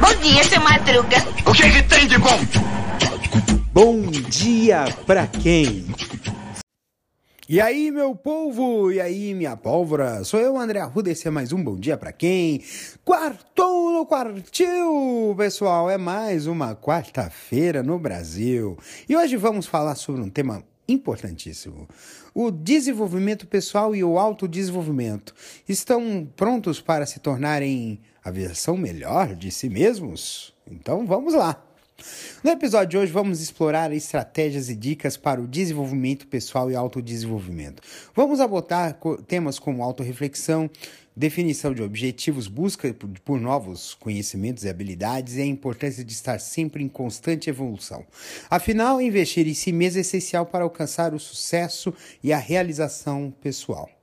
Bom dia, seu Madruga. O que, que tem de bom? Bom dia pra quem? E aí, meu povo? E aí, minha pólvora? Sou eu, André Arruda, esse é mais um Bom Dia Pra Quem? Quartou no quartil, pessoal! É mais uma quarta-feira no Brasil. E hoje vamos falar sobre um tema importantíssimo. O desenvolvimento pessoal e o autodesenvolvimento estão prontos para se tornarem a versão melhor de si mesmos? Então vamos lá! No episódio de hoje, vamos explorar estratégias e dicas para o desenvolvimento pessoal e autodesenvolvimento. Vamos abordar temas como autorreflexão, definição de objetivos, busca por novos conhecimentos e habilidades e a importância de estar sempre em constante evolução. Afinal, investir em si mesmo é essencial para alcançar o sucesso e a realização pessoal.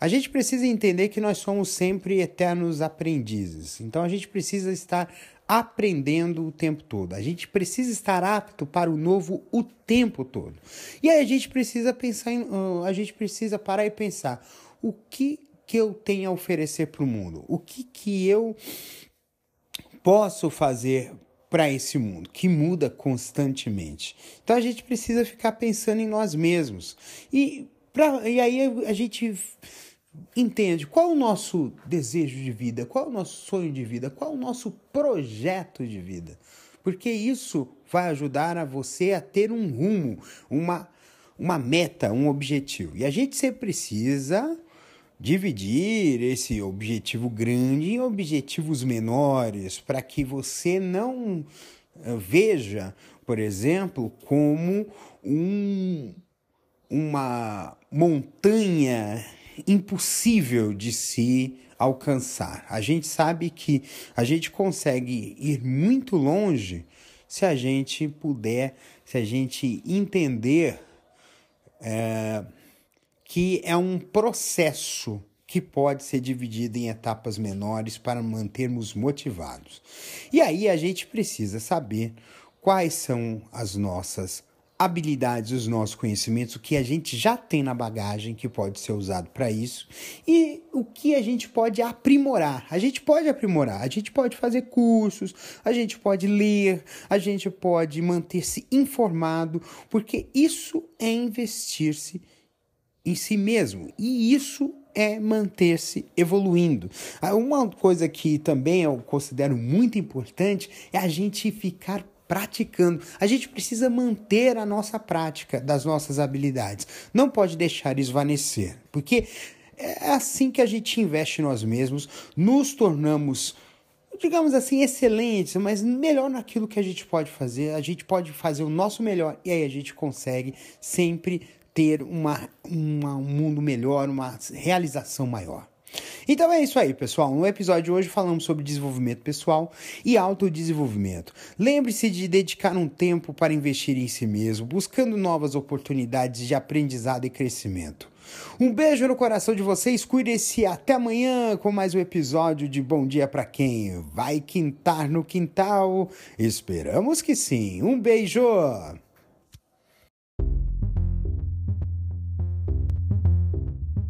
A gente precisa entender que nós somos sempre eternos aprendizes. Então a gente precisa estar aprendendo o tempo todo. A gente precisa estar apto para o novo o tempo todo. E aí a gente precisa pensar em, a gente precisa parar e pensar o que que eu tenho a oferecer para o mundo? O que que eu posso fazer para esse mundo que muda constantemente? Então a gente precisa ficar pensando em nós mesmos. E, pra, e aí a gente entende qual o nosso desejo de vida, qual o nosso sonho de vida, qual o nosso projeto de vida. Porque isso vai ajudar a você a ter um rumo, uma, uma meta, um objetivo. E a gente sempre precisa dividir esse objetivo grande em objetivos menores, para que você não eh, veja, por exemplo, como um, uma montanha impossível de se alcançar. A gente sabe que a gente consegue ir muito longe se a gente puder, se a gente entender é, que é um processo que pode ser dividido em etapas menores para mantermos motivados. E aí a gente precisa saber quais são as nossas habilidades, os nossos conhecimentos, o que a gente já tem na bagagem que pode ser usado para isso e o que a gente pode aprimorar. A gente pode aprimorar, a gente pode fazer cursos, a gente pode ler, a gente pode manter-se informado, porque isso é investir-se em si mesmo e isso é manter-se evoluindo. Ah, uma coisa que também eu considero muito importante é a gente ficar praticando. A gente precisa manter a nossa prática das nossas habilidades. Não pode deixar esvanecer, porque é assim que a gente investe em nós mesmos, nos tornamos digamos assim, excelentes, mas melhor naquilo que a gente pode fazer. A gente pode fazer o nosso melhor e aí a gente consegue sempre ter uma, uma, um mundo melhor, uma realização maior. Então é isso aí, pessoal. No episódio de hoje falamos sobre desenvolvimento pessoal e autodesenvolvimento. Lembre-se de dedicar um tempo para investir em si mesmo, buscando novas oportunidades de aprendizado e crescimento. Um beijo no coração de vocês, cuide-se até amanhã com mais um episódio de Bom Dia para quem vai quintar no quintal. Esperamos que sim. Um beijo.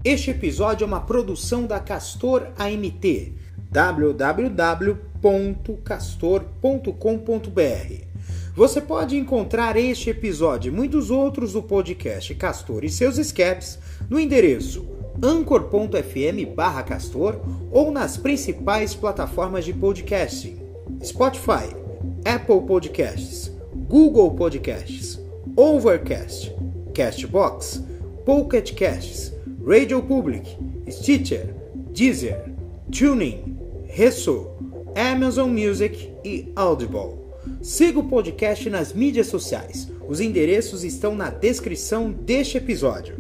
Este episódio é uma produção da Castor AMT, www.castor.com.br. Você pode encontrar este episódio e muitos outros do podcast Castor e seus escapes no endereço anchor.fm castor ou nas principais plataformas de podcasting Spotify, Apple Podcasts, Google Podcasts, Overcast, Castbox, Pocket Casts, Radio Public, Stitcher, Deezer, Tuning, Resso, Amazon Music e Audible. Siga o podcast nas mídias sociais. Os endereços estão na descrição deste episódio.